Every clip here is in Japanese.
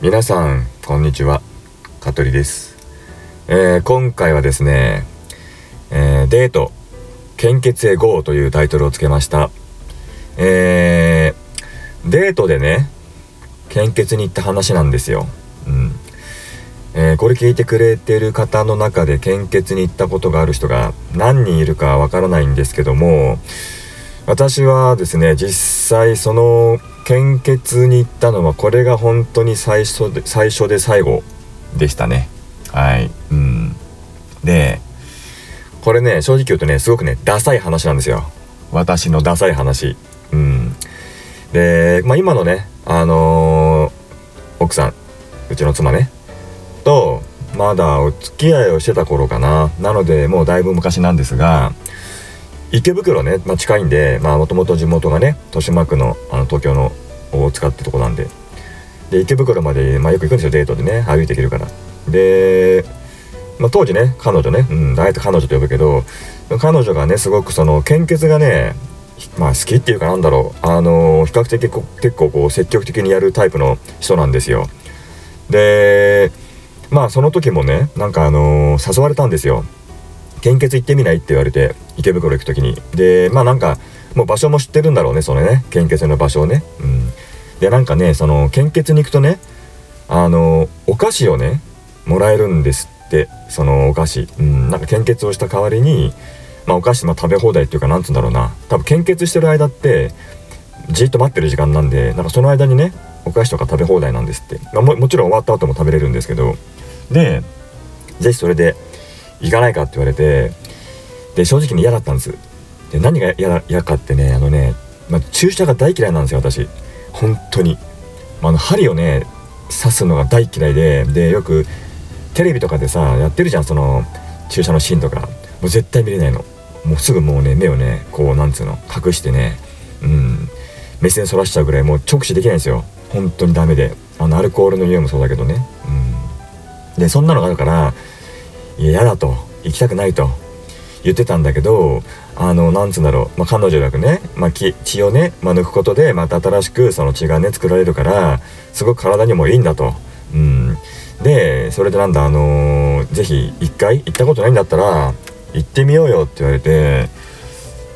皆さんこんにちは。香取です、えー、今回はですね、えー、デート献血へ GO というタイトルをつけました。えー、デートでね献血に行った話なんですよ、うん。えー、これ聞いてくれてる方の中で献血に行ったことがある人が何人いるかわからないんですけども私はですね実際その献血に行ったのはこれが本当に最初で最初で最後でしたね。はい。うん。でこれね正直言うとねすごくねダサい話なんですよ。私の。ダサい話。うん。でまあ今のねあのー、奥さんうちの妻ね。とまだお付き合いをしてた頃かな。なのでもうだいぶ昔なんですが池袋ね、まあ、近いんでもともと地元がね豊島区のあの東京のを使ってとこなんで。で池袋まで、まあ、よく行くんですよデートでね歩いていけるから。で、まあ、当時ね彼女ね、うん、あえて彼女と呼ぶけど彼女がねすごくその献血がねまあ好きっていうかなんだろうあの比較的結構こう積極的にやるタイプの人なんですよ。でまあその時もねなんかあの誘われたんですよ。献血行ってみない？って言われて池袋行く時に。でまあなんかもう場所も知ってるんだろうねそれね。献血の場所をね。うん。でなんかねその献血に行くとねあのお菓子をねもらえるんですってそのお菓子。うん。なんか献血をした代わりにまあお菓子、まあ、食べ放題っていうかなんつうんだろうな。多分献血してる間ってじっと待ってる時間なんでなんかその間にねお菓子とか食べ放題なんですって、まあ、ももちろん終わった後も食べれるんですけど。で是非それで行かないかって言われてで正直に嫌だったんです。で何が嫌かってねあのね、まあ、注射が大嫌いなんですよ私。本当に、まあ、の針をね刺すのが大嫌いででよくテレビとかでさやってるじゃんその注射のシーンとか。もう絶対見れないの。もうすぐもうね目をねこうなんつうの隠してねうん。目線そらしちゃうぐらいもう直視できないんですよ。本当にダメで。あのアルコールの匂いもそうだけどね。うん。でそんなのがあるからいや嫌だと行きたくないと言ってたんだけどあのなんつうんだろう、まあ、彼女がね、まあ、血をね、まあ、抜くことでまた新しくその血がね作られるからすごく体にもいいんだと。うん、でそれでなんだあのー、ぜひ一回行ったことないんだったら行ってみようよって言われて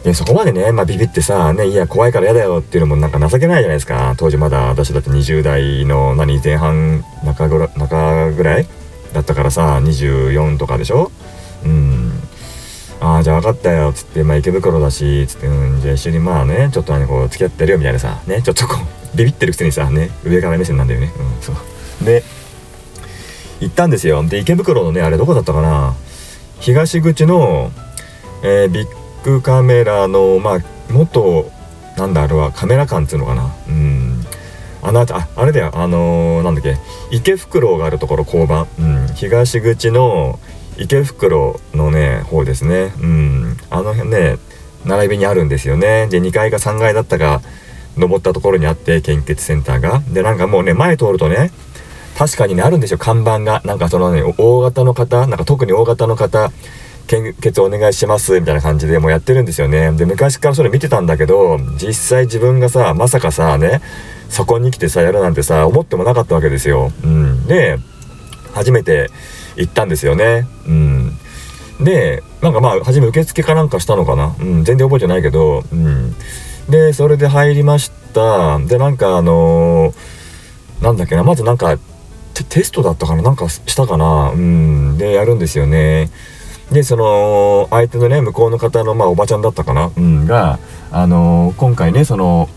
でそこまでね、まあ、ビビってさ、ね、いや怖いから嫌だよっていうのもなんか情けないじゃないですか当時まだ私だって20代の何前半中ぐら中ぐらいだったからさ24とかでしょ？うん。ああじゃあ分かったよ。つってまあ池袋だしつってうんじゃあ一緒にまあねちょっとこう付き合ってるよみたいなさねちょっとこう ビビってるくせにさね上から目線なんだよね。うんそう。で行ったんですよ。で池袋のねあれどこだったかな？東口の、えー、ビッグカメラのまあ元なんだあれはカメラ館っつうのかな？うん。あのああれだよ。あのー、なんだっけ？池袋があるところ交番、うん、東口の池袋のね方ですね。うん。あの辺ね並びにあるんですよね。で2階か3階だったか登ったところにあって献血センターが。でなんかもうね前通るとね確かにねあるんですよ。看板が。なんかそのね大型の方なんか特に大型の方献血お願いしますみたいな感じでもうやってるんですよね。で昔からそれ見てたんだけど実際自分がさまさかさねそこに来てさやるなんてさ思ってもなかったわけですよ。うん。で初めて行ったんですよね。うん。で、なんかまあ、初め受付かなんかしたのかな。うん、全然覚えてないけど、うん。で、それで入りました。で、なんかあのー、なんだっけな、まずなんか、テストだったかななんかしたかなうん。で、やるんですよね。で、その、相手のね、向こうの方の、まあ、おばちゃんだったかなうん、が、あのー、今回ね、その、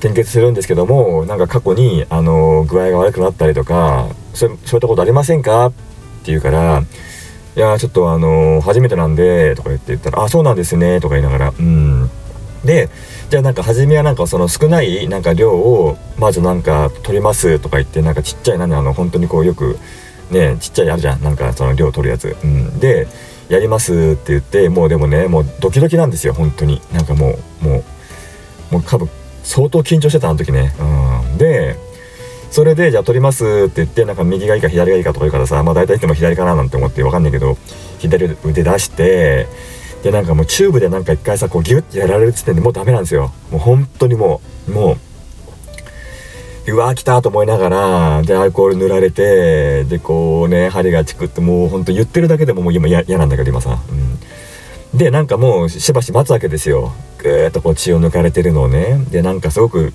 献血するんですけども、なんか過去に、あのー、具合が悪くなったりとか、そういったことありませんか？って言うから「いやちょっとあの初めてなんで」とか言って言ったら「あそうなんですね」とか言いながらうん。でじゃあなんか初めはなんかその少ないなんか量をまずなんか取りますとか言ってなんかちっちゃい何あの本当にこうよくねちっちゃいあるじゃんなんかその量取るやつ、うん、でやりますって言ってもうでもねもうドキドキなんですよ本当に。なんかもうもうもう多分相当緊張してたあの時ね。うん。でそれでじゃあ撮りますって言ってなんか右がいいか左がいいかとか言うからさまあ大体いても左かななんて思って分かんないけど左腕出してでなんかもうチューブでなんか一回さこうギュッてやられる時点でもうダメなんですよ。もう本当にもうもううわ来たと思いながらでアルコール塗られてでこうね針がチクってもうほんと言ってるだけでももう今嫌なんだけど今さ、うん、でなんかもうしばし待つわけですよ。ぐーっとこう血を抜かれてるのをね。でなんかすごく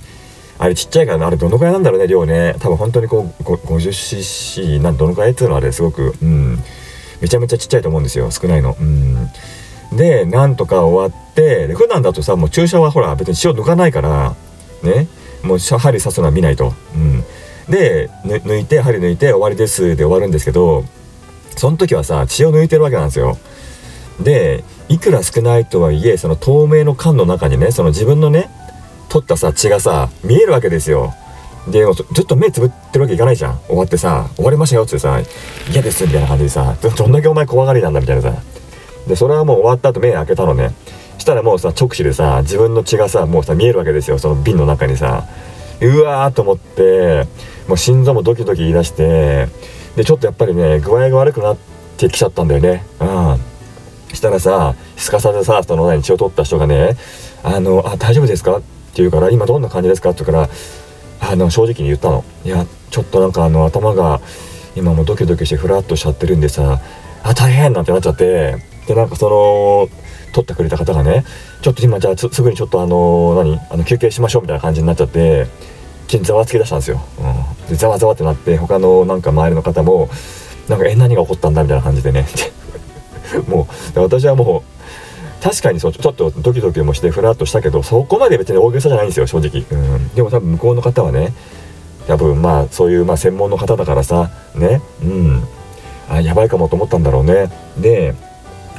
あれちっちゃいからあれどのくらいなんだろうね量ね。多分本当にこう 50cc なんどのくらいっていうのはあれすごくうん。めちゃめちゃちっちゃいと思うんですよ少ないの。うん。でなんとか終わってで普段だとさもう注射はほら別に血を抜かないからね。もう針刺すのは見ないと。うん、で抜いて針抜いて終わりですで終わるんですけどその時はさ血を抜いてるわけなんですよ。でいくら少ないとはいえその透明の缶の中にねその自分のね取ったさ血がさ見えるわけですよ。でずっと目つぶってるわけいかないじゃん。終わってさ終わりましたよってさ嫌ですみたいな感じでさどんだけお前怖がりなんだみたいなさ。でそれはもう終わった後目開けたのね。したらもうさ直視でさ自分の血がさもうさ見えるわけですよその瓶の中にさ。うわーと思ってもう心臓もドキドキ言い出してでちょっとやっぱりね具合が悪くなってきちゃったんだよね。うん。したらさすかさずさその前に血を取った人がね「あのあ大丈夫ですか?」って言うから「今どんな感じですか?」って言うからあの正直に言ったの「いやちょっとなんかあの頭が今もうドキドキしてフラッとしちゃってるんでさあ大変!」なんてなっちゃって。でなんかその取ってくれた方がねちょっと今じゃあすぐにちょっとあの何？あの休憩しましょうみたいな感じになっちゃって急にざわつき出したんですよ、うん、でざわざわってなって他のなんか周りの方もなんかえ何が起こったんだみたいな感じでね。もう私はもう確かにそうちょっとドキドキもしてふらっとしたけどそこまで別に大げさじゃないんですよ正直、うん、でも多分向こうの方はね多分まあそういうまあ専門の方だからさね。うん。あやばいかもと思ったんだろうね。で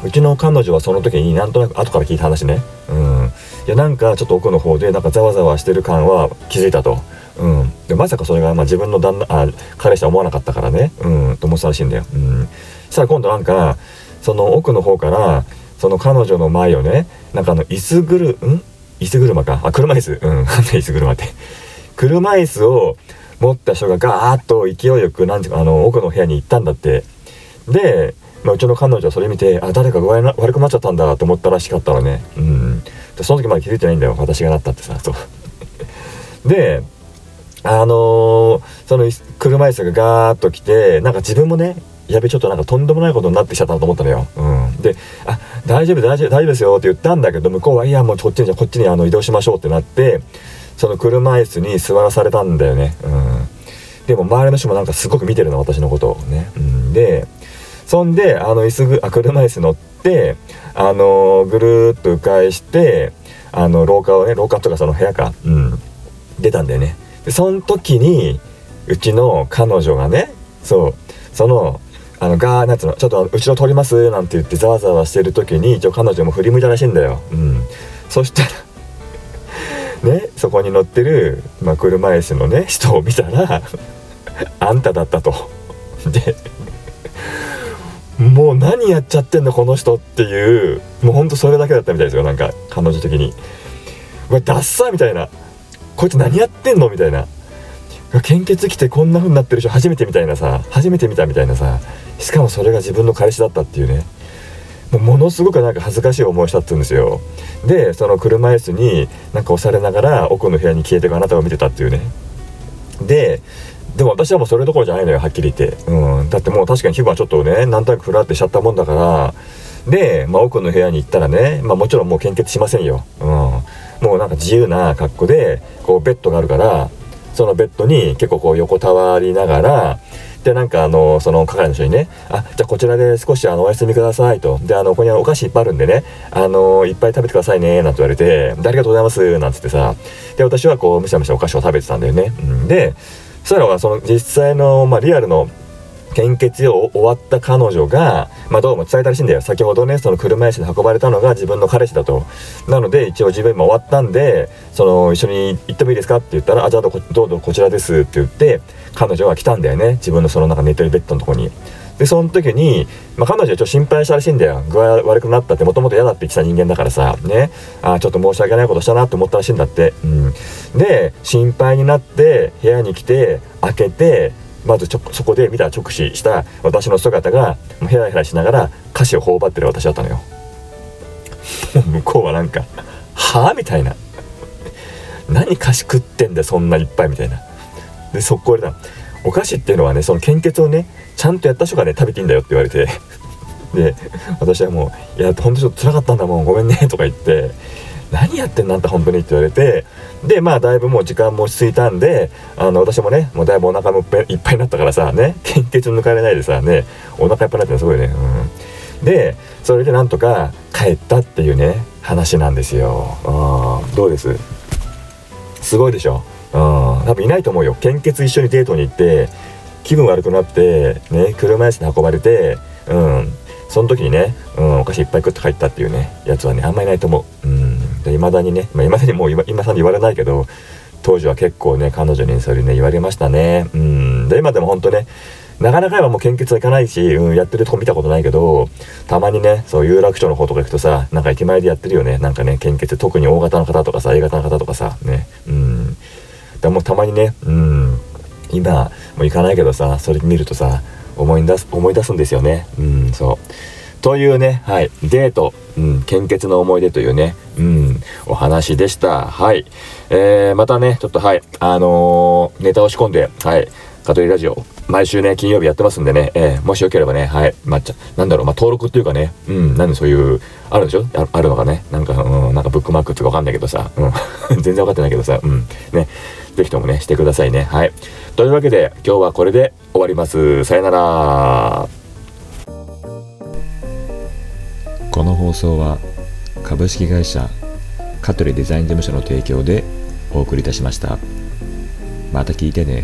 うちの彼女はその時になんとなく後から聞いた話ね。うん。いやなんかちょっと奥の方でなんかざわざわしてる感は気づいたと。うん。でまさかそれがまあ自分の旦那あ彼氏は思わなかったからね。うん。と思ってたらしいんだよ。うん。そしたら今度なんかその奥の方からその彼女の前をねなんかあの椅子ぐるん？椅子車か。あ車椅子。うん。椅子車って。車椅子を持った人がガーッと勢いよく何ていうかあの奥の部屋に行ったんだって。でまあ、うちの彼女はそれ見てあ誰か具合悪くなっちゃったんだと思ったらしかったのね。うん。でその時まだ気づいてないんだよ。私がなったってさそう。であのー、その車椅子がガーッと来てなんか自分もねやべちょっとなんかとんでもないことになってきちゃったと思ったのよ。うん、で「あ大丈夫大丈夫大丈夫ですよ」って言ったんだけど向こうは「いやもうこっちにじゃこっちにあの移動しましょう」ってなってその車椅子に座らされたんだよね。うん、でも周りの人もなんかすごく見てるの私のことをね。うん、でそんであの椅子ぐあ車椅子乗ってあのぐるっと迂回してあの廊下をね廊下とかその部屋か、うん、出たんだよね。でその時にうちの彼女がねそうそのあのガーなんつうのちょっと後ろ通ります？なんて言ってざわざわしてる時に一応彼女も振り向いたらしいんだよ、うん、そしたらねそこに乗ってる、まあ、車椅子のね人を見たらあんただったと。でもう何やっちゃってんのこの人っていうもうほんとそれだけだったみたいですよ。なんか彼女的に。うわダッサみたいな。こいつ何やってんの？みたいな。献血来てこんな風になってる人初めてみたいなさ初めて見たみたいなさしかもそれが自分の彼氏だったっていうね。もうものすごくなんか恥ずかしい思いしたって言うんですよ。でその車椅子になんか押されながら奥の部屋に消えてくあなたを見てたっていうね。ででも私はもうそれどころじゃないのよはっきり言って、うん、だってもう確かに気分はちょっとねなんとなくふらってしちゃったもんだから。で、まあ、奥の部屋に行ったらね、まあ、もちろんもう献血しませんよ、うん、もうなんか自由な格好でこうベッドがあるからそのベッドに結構こう横たわりながらでなんかあのその係の人にね「あじゃあこちらで少しあのお休みください」と「であのここにお菓子いっぱいあるんでねあのいっぱい食べてくださいね」なんて言われて「ありがとうございます」なんつってさで私はこうむしゃむしゃお菓子を食べてたんだよね。うん、でそしたらその実際の、まあ、リアルの献血を終わった彼女が、まあ、どうも伝えたらしいんだよ。先ほどねその車椅子で運ばれたのが自分の彼氏だと。なので一応自分今終わったんでその一緒に行ってもいいですかって言ったら「あじゃあどうぞこちらです」って言って彼女は来たんだよね。自分のそのなんか寝てるベッドのとこに。でその時に、まあ、彼女はちょっと心配したらしいんだよ。具合悪くなったってもともと嫌だって言ってた人間だからさね。あちょっと申し訳ないことしたなって思ったらしいんだって、うん、で心配になって部屋に来て開けてまずちょそこで見た直視した私の姿がヘラヘラしながら菓子を頬張ってる私だったのよ。向こうはなんか「はあ?」みたいな「何菓子食ってんだよそんないっぱい」みたいな。で速攻でたお菓子っていうのはねその献血をねちゃんとやった人がね食べていいんだよって言われて。で私はもう「いやほんとちょっと辛かったんだもんごめんね」とか言って「何やってんの？あんた本当に」って言われてでまあだいぶもう時間も落ち着いたんであの私もねもうだいぶお腹もいっぱいになったからさね献血抜かれないでさねお腹いっぱいになってるすごいね。うん。でそれでなんとか帰ったっていうね話なんですよ。あどうです？すごいでしょ？うん。多分いないと思うよ。献血一緒にデートに行って気分悪くなってね車椅子に運ばれてうん。その時にね、うん、お菓子いっぱい食って帰ったっていうねやつはねあんまりないと思う。うん。で未だにね、まあ、未だにもう今今さんに言われないけど当時は結構ね彼女にそれね言われましたねうんで今でも本当ねなかなか今もう献血はいかないし、うん、やってるとこ見たことないけど、たまにね、そう有楽町の方とか行くとさ、なんか駅前でやってるよね。なんかね、献血、特に O 型の方とかさ、A 型の方とかさ、ね。うん。でもたまにね、うん、今、もう行かないけどさ、それ見るとさ、思い出す、思い出すんですよね。うん、そう。というね、はい、デート、うん、献血の思い出というね、うん、お話でした。はい。えー、またね、ちょっとはい、あのー、ネタを仕込んで、はい、カトリラジオ、毎週ね、金曜日やってますんでね、えー、もしよければね、はい、まあ、ちゃ、なんだろう、まあ、登録っていうかね、うん、なんでそういう、あるでしょ？あるのかね、なんか、うん、なんかブックマークってかわかんないけどさ、うん、全然わかってないけどさ、うん、ね、ぜひともね、してくださいね、はい。というわけで、今日はこれで終わります。さよなら。この放送は、株式会社、香取デザイン事務所の提供でお送りいたしました。また聞いてね